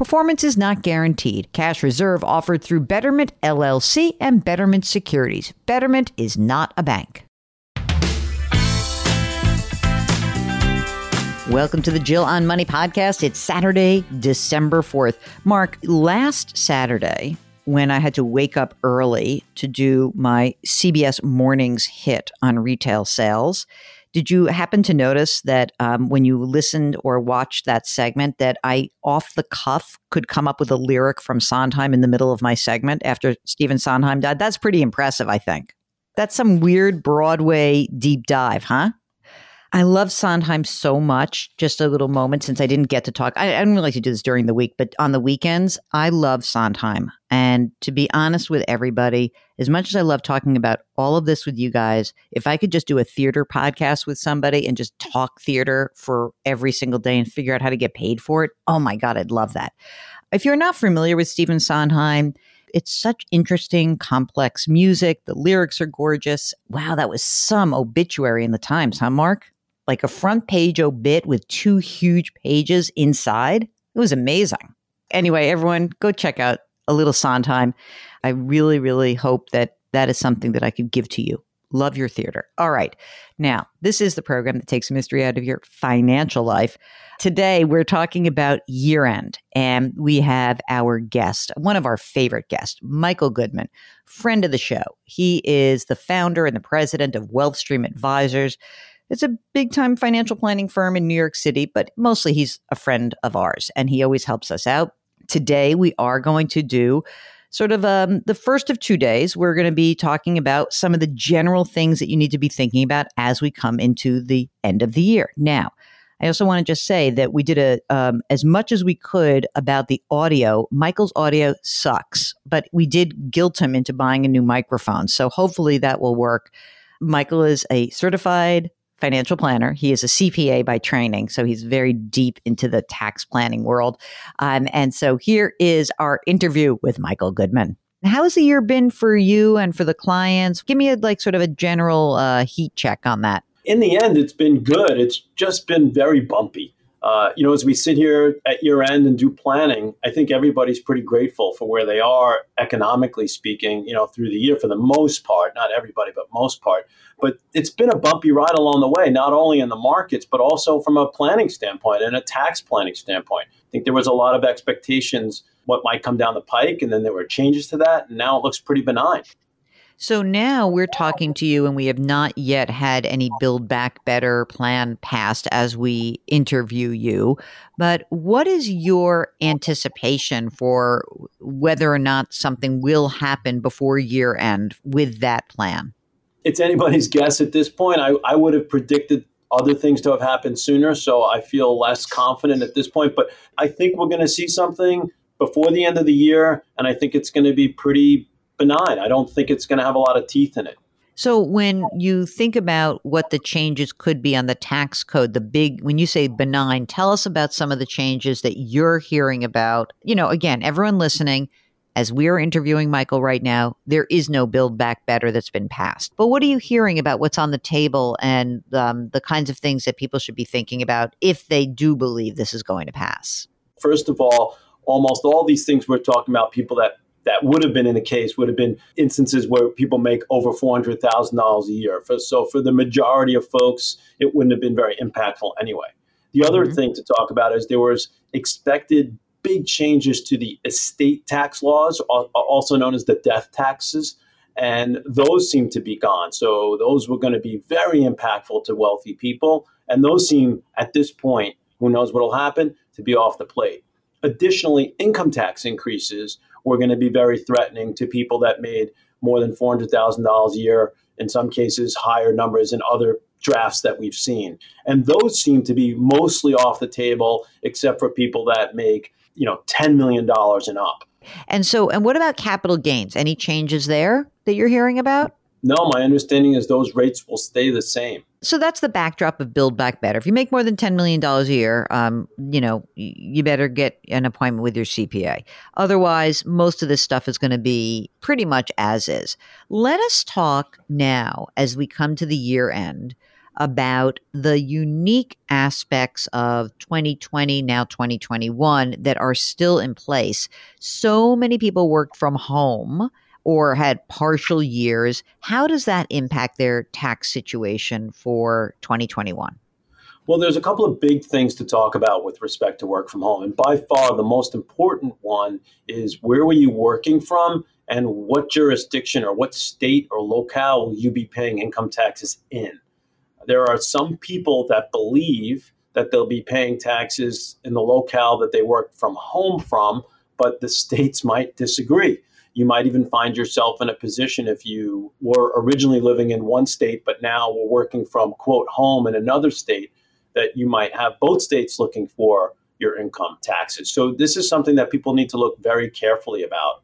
Performance is not guaranteed. Cash reserve offered through Betterment LLC and Betterment Securities. Betterment is not a bank. Welcome to the Jill on Money podcast. It's Saturday, December 4th. Mark, last Saturday, when I had to wake up early to do my CBS mornings hit on retail sales, did you happen to notice that um, when you listened or watched that segment, that I off the cuff could come up with a lyric from Sondheim in the middle of my segment after Stephen Sondheim died? That's pretty impressive, I think. That's some weird Broadway deep dive, huh? I love Sondheim so much. Just a little moment since I didn't get to talk. I, I don't really like to do this during the week, but on the weekends, I love Sondheim. And to be honest with everybody, as much as I love talking about all of this with you guys, if I could just do a theater podcast with somebody and just talk theater for every single day and figure out how to get paid for it, oh my God, I'd love that. If you're not familiar with Stephen Sondheim, it's such interesting, complex music. The lyrics are gorgeous. Wow, that was some obituary in the Times, huh, Mark? Like a front page obit with two huge pages inside. It was amazing. Anyway, everyone, go check out a little Sondheim. I really, really hope that that is something that I could give to you. Love your theater. All right. Now, this is the program that takes mystery out of your financial life. Today, we're talking about year end, and we have our guest, one of our favorite guests, Michael Goodman, friend of the show. He is the founder and the president of WealthStream Advisors. It's a big time financial planning firm in New York City, but mostly he's a friend of ours and he always helps us out. Today, we are going to do sort of um, the first of two days. We're going to be talking about some of the general things that you need to be thinking about as we come into the end of the year. Now, I also want to just say that we did a um, as much as we could about the audio. Michael's audio sucks, but we did guilt him into buying a new microphone. So hopefully that will work. Michael is a certified financial planner. He is a CPA by training, so he's very deep into the tax planning world. Um, and so here is our interview with Michael Goodman. How has the year been for you and for the clients? Give me a, like sort of a general uh, heat check on that. In the end, it's been good. It's just been very bumpy. Uh, you know, as we sit here at year end and do planning, I think everybody's pretty grateful for where they are economically speaking, you know, through the year for the most part, not everybody, but most part. But it's been a bumpy ride along the way, not only in the markets, but also from a planning standpoint and a tax planning standpoint. I think there was a lot of expectations what might come down the pike, and then there were changes to that, and now it looks pretty benign. So now we're talking to you, and we have not yet had any Build Back Better plan passed as we interview you. But what is your anticipation for whether or not something will happen before year end with that plan? It's anybody's guess at this point. I, I would have predicted other things to have happened sooner, so I feel less confident at this point. But I think we're going to see something before the end of the year, and I think it's going to be pretty benign. I don't think it's going to have a lot of teeth in it. So when you think about what the changes could be on the tax code, the big when you say benign, tell us about some of the changes that you're hearing about. You know, again, everyone listening, as we are interviewing Michael right now, there is no Build Back Better that's been passed. But what are you hearing about what's on the table and um, the kinds of things that people should be thinking about if they do believe this is going to pass? First of all, almost all these things we're talking about, people that that would have been in the case would have been instances where people make over $400,000 a year. For, so for the majority of folks, it wouldn't have been very impactful anyway. The other mm-hmm. thing to talk about is there was expected big changes to the estate tax laws, also known as the death taxes, and those seem to be gone. So those were going to be very impactful to wealthy people, and those seem at this point, who knows what will happen, to be off the plate. Additionally, income tax increases were going to be very threatening to people that made more than $400,000 a year, in some cases, higher numbers in other drafts that we've seen. And those seem to be mostly off the table, except for people that make you know, $10 million and up. And so, and what about capital gains? Any changes there that you're hearing about? No, my understanding is those rates will stay the same. So that's the backdrop of Build Back Better. If you make more than $10 million a year, um, you know, you better get an appointment with your CPA. Otherwise, most of this stuff is going to be pretty much as is. Let us talk now as we come to the year end about the unique aspects of 2020, now 2021, that are still in place. So many people worked from home or had partial years. How does that impact their tax situation for 2021? Well, there's a couple of big things to talk about with respect to work from home. And by far, the most important one is where were you working from and what jurisdiction or what state or locale will you be paying income taxes in? there are some people that believe that they'll be paying taxes in the locale that they work from home from, but the states might disagree. You might even find yourself in a position if you were originally living in one state, but now were working from, quote, home in another state, that you might have both states looking for your income taxes. So, this is something that people need to look very carefully about.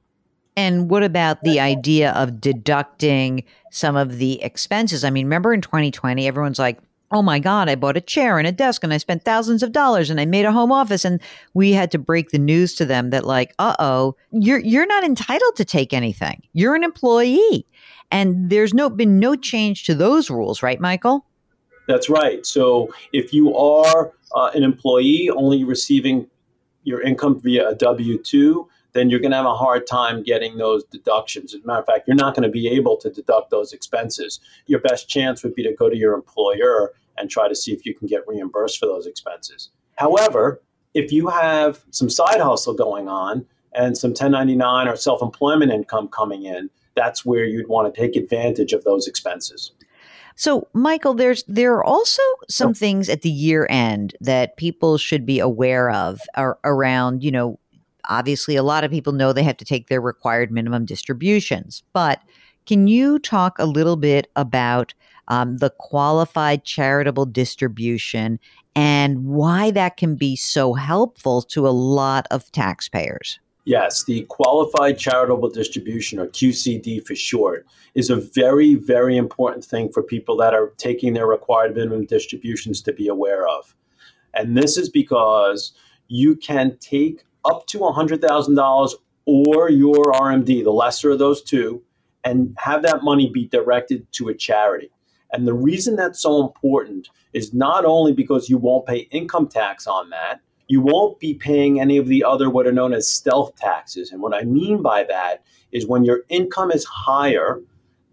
And what about the idea of deducting some of the expenses? I mean, remember in 2020, everyone's like, oh my God, I bought a chair and a desk and I spent thousands of dollars and I made a home office. And we had to break the news to them that, like, uh oh, you're, you're not entitled to take anything. You're an employee. And there's no been no change to those rules, right, Michael? That's right. So if you are uh, an employee only receiving your income via a W 2, then you're going to have a hard time getting those deductions. As a matter of fact, you're not going to be able to deduct those expenses. Your best chance would be to go to your employer and try to see if you can get reimbursed for those expenses. However, if you have some side hustle going on and some 1099 or self employment income coming in, that's where you'd want to take advantage of those expenses. So, Michael, there's there are also some things at the year end that people should be aware of around, you know, obviously, a lot of people know they have to take their required minimum distributions. But can you talk a little bit about um, the qualified charitable distribution and why that can be so helpful to a lot of taxpayers? Yes, the qualified charitable distribution, or QCD for short, is a very, very important thing for people that are taking their required minimum distributions to be aware of. And this is because you can take up to $100,000 or your RMD, the lesser of those two, and have that money be directed to a charity. And the reason that's so important is not only because you won't pay income tax on that, you won't be paying any of the other what are known as stealth taxes. And what I mean by that is when your income is higher,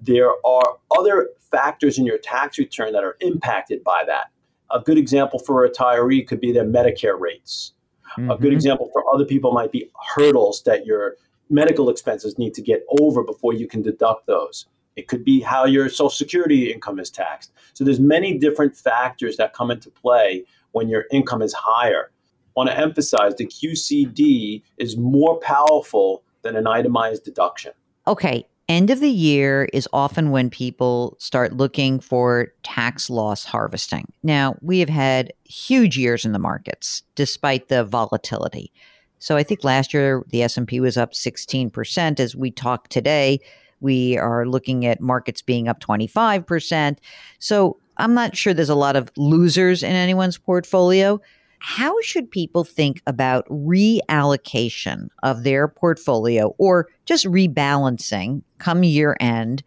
there are other factors in your tax return that are impacted by that. A good example for a retiree could be their Medicare rates. Mm-hmm. A good mm-hmm. example for other people might be hurdles that your medical expenses need to get over before you can deduct those. It could be how your social security income is taxed. So there's many different factors that come into play when your income is higher. I want to emphasize the QCD is more powerful than an itemized deduction. Okay, End of the year is often when people start looking for tax loss harvesting. Now, we have had huge years in the markets despite the volatility. So I think last year the S&P was up 16% as we talk today. We are looking at markets being up 25%. So I'm not sure there's a lot of losers in anyone's portfolio. how should people think about reallocation of their portfolio or just rebalancing come year end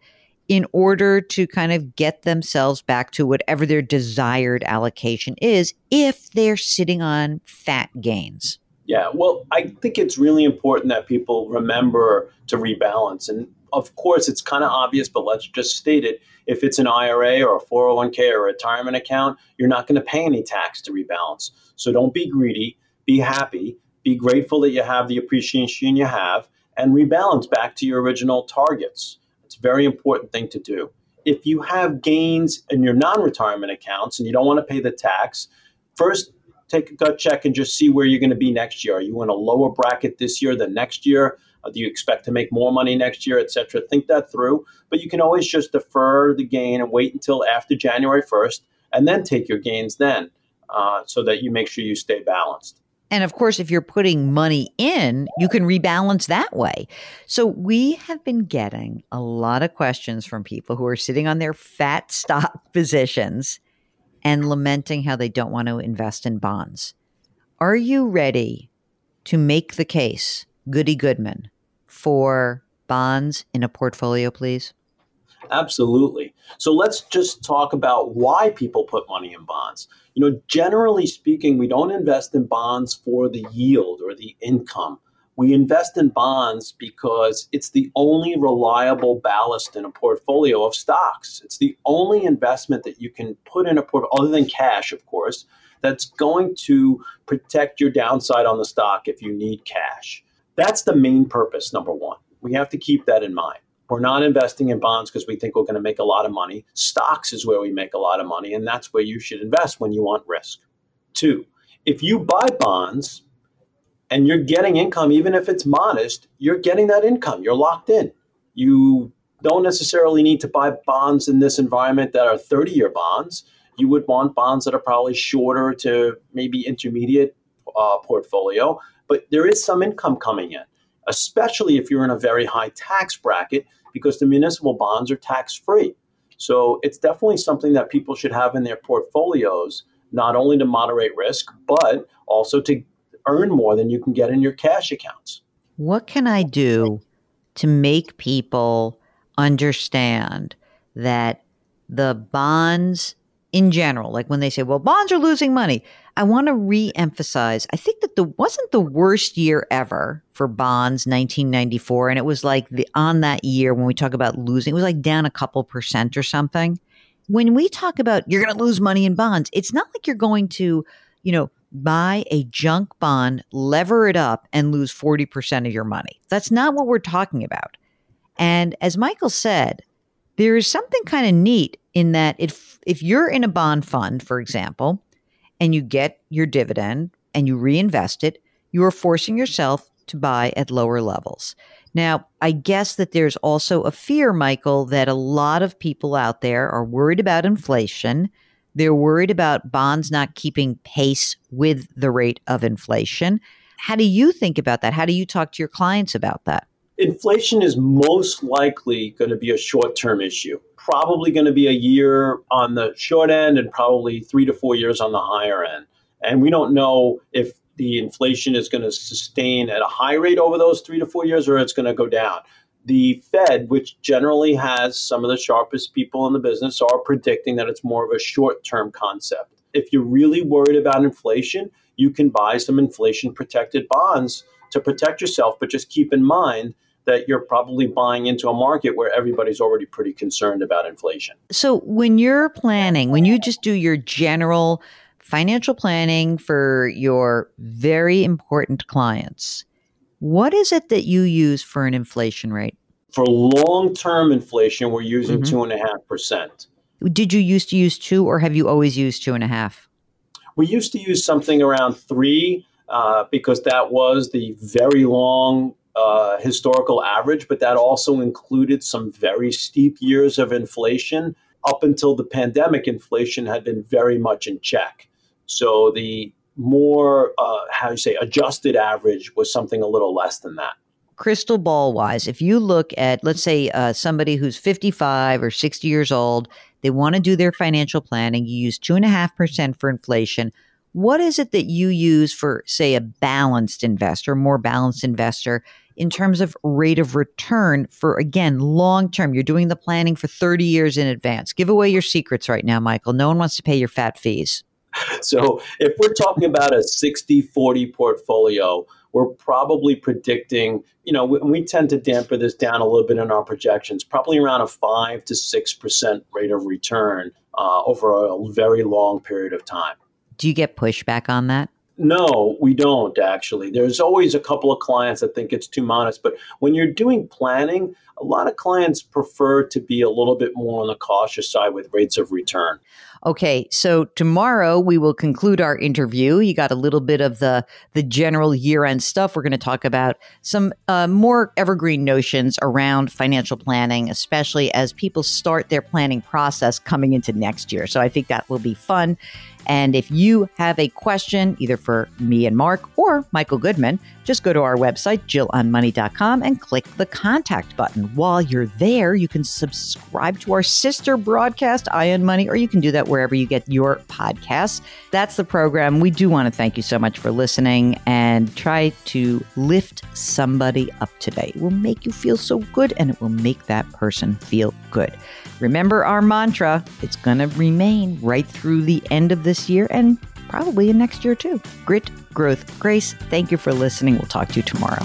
in order to kind of get themselves back to whatever their desired allocation is if they're sitting on fat gains? Yeah, well, I think it's really important that people remember to rebalance. And of course, it's kind of obvious, but let's just state it. If it's an IRA or a 401k or a retirement account, you're not going to pay any tax to rebalance. So don't be greedy, be happy, be grateful that you have the appreciation you have, and rebalance back to your original targets. It's a very important thing to do. If you have gains in your non retirement accounts and you don't want to pay the tax, first take a gut check and just see where you're going to be next year. Are you in a lower bracket this year than next year? Uh, do you expect to make more money next year, et cetera? Think that through. But you can always just defer the gain and wait until after January 1st and then take your gains then uh, so that you make sure you stay balanced. And of course, if you're putting money in, you can rebalance that way. So we have been getting a lot of questions from people who are sitting on their fat stock positions and lamenting how they don't want to invest in bonds. Are you ready to make the case, Goody Goodman, for bonds in a portfolio, please? Absolutely. So let's just talk about why people put money in bonds. You know, generally speaking, we don't invest in bonds for the yield or the income. We invest in bonds because it's the only reliable ballast in a portfolio of stocks. It's the only investment that you can put in a portfolio, other than cash, of course, that's going to protect your downside on the stock if you need cash. That's the main purpose, number one. We have to keep that in mind. We're not investing in bonds because we think we're going to make a lot of money. Stocks is where we make a lot of money, and that's where you should invest when you want risk. Two, if you buy bonds and you're getting income, even if it's modest, you're getting that income. You're locked in. You don't necessarily need to buy bonds in this environment that are 30 year bonds. You would want bonds that are probably shorter to maybe intermediate uh, portfolio, but there is some income coming in, especially if you're in a very high tax bracket because the municipal bonds are tax free. So it's definitely something that people should have in their portfolios, not only to moderate risk, but also to earn more than you can get in your cash accounts. What can I do to make people understand that the bonds in general, like when they say, well, bonds are losing money, I want to re-emphasize. I think that the wasn't the worst year ever for bonds 1994 and it was like the on that year when we talk about losing, it was like down a couple percent or something. When we talk about you're going to lose money in bonds, it's not like you're going to, you know, buy a junk bond, lever it up, and lose 40% of your money. That's not what we're talking about. And as Michael said, there is something kind of neat in that if if you're in a bond fund, for example, and you get your dividend and you reinvest it, you are forcing yourself to buy at lower levels. Now, I guess that there's also a fear, Michael, that a lot of people out there are worried about inflation they're worried about bonds not keeping pace with the rate of inflation. How do you think about that? How do you talk to your clients about that? Inflation is most likely going to be a short term issue. Probably going to be a year on the short end and probably three to four years on the higher end. And we don't know if the inflation is going to sustain at a high rate over those three to four years or it's going to go down the Fed, which generally has some of the sharpest people in the business, are predicting that it's more of a short term concept. If you're really worried about inflation, you can buy some inflation protected bonds to protect yourself, but just keep in mind that you're probably buying into a market where everybody's already pretty concerned about inflation. So, when you're planning, when you just do your general financial planning for your very important clients, what is it that you use for an inflation rate? For long term inflation, we're using mm-hmm. two and a half percent. Did you used to use two, or have you always used two and a half? We used to use something around three uh, because that was the very long uh, historical average, but that also included some very steep years of inflation. Up until the pandemic, inflation had been very much in check. So the more, uh, how you say, adjusted average was something a little less than that. Crystal ball wise, if you look at, let's say, uh, somebody who's 55 or 60 years old, they want to do their financial planning, you use 2.5% for inflation. What is it that you use for, say, a balanced investor, more balanced investor, in terms of rate of return for, again, long term? You're doing the planning for 30 years in advance. Give away your secrets right now, Michael. No one wants to pay your fat fees. So if we're talking about a 60 40 portfolio, we're probably predicting, you know, we, we, tend to damper this down a little bit in our projections, probably around a 5 to 6% rate of return uh, over a very long period of time. Do you get pushback on that? No, we don't actually. There's always a couple of clients that think it's too modest, but when you're doing planning, a lot of clients prefer to be a little bit more on the cautious side with rates of return. Okay, so tomorrow we will conclude our interview. You got a little bit of the the general year end stuff. We're going to talk about some uh, more evergreen notions around financial planning, especially as people start their planning process coming into next year. So I think that will be fun. And if you have a question, either for me and Mark or Michael Goodman, just go to our website, jillonmoney.com, and click the contact button. While you're there, you can subscribe to our sister broadcast, Eye on Money, or you can do that wherever you get your podcasts. That's the program. We do want to thank you so much for listening and try to lift somebody up today. It will make you feel so good and it will make that person feel good. Remember our mantra it's going to remain right through the end of this year and probably in next year too. Grit, growth, grace. Thank you for listening. We'll talk to you tomorrow.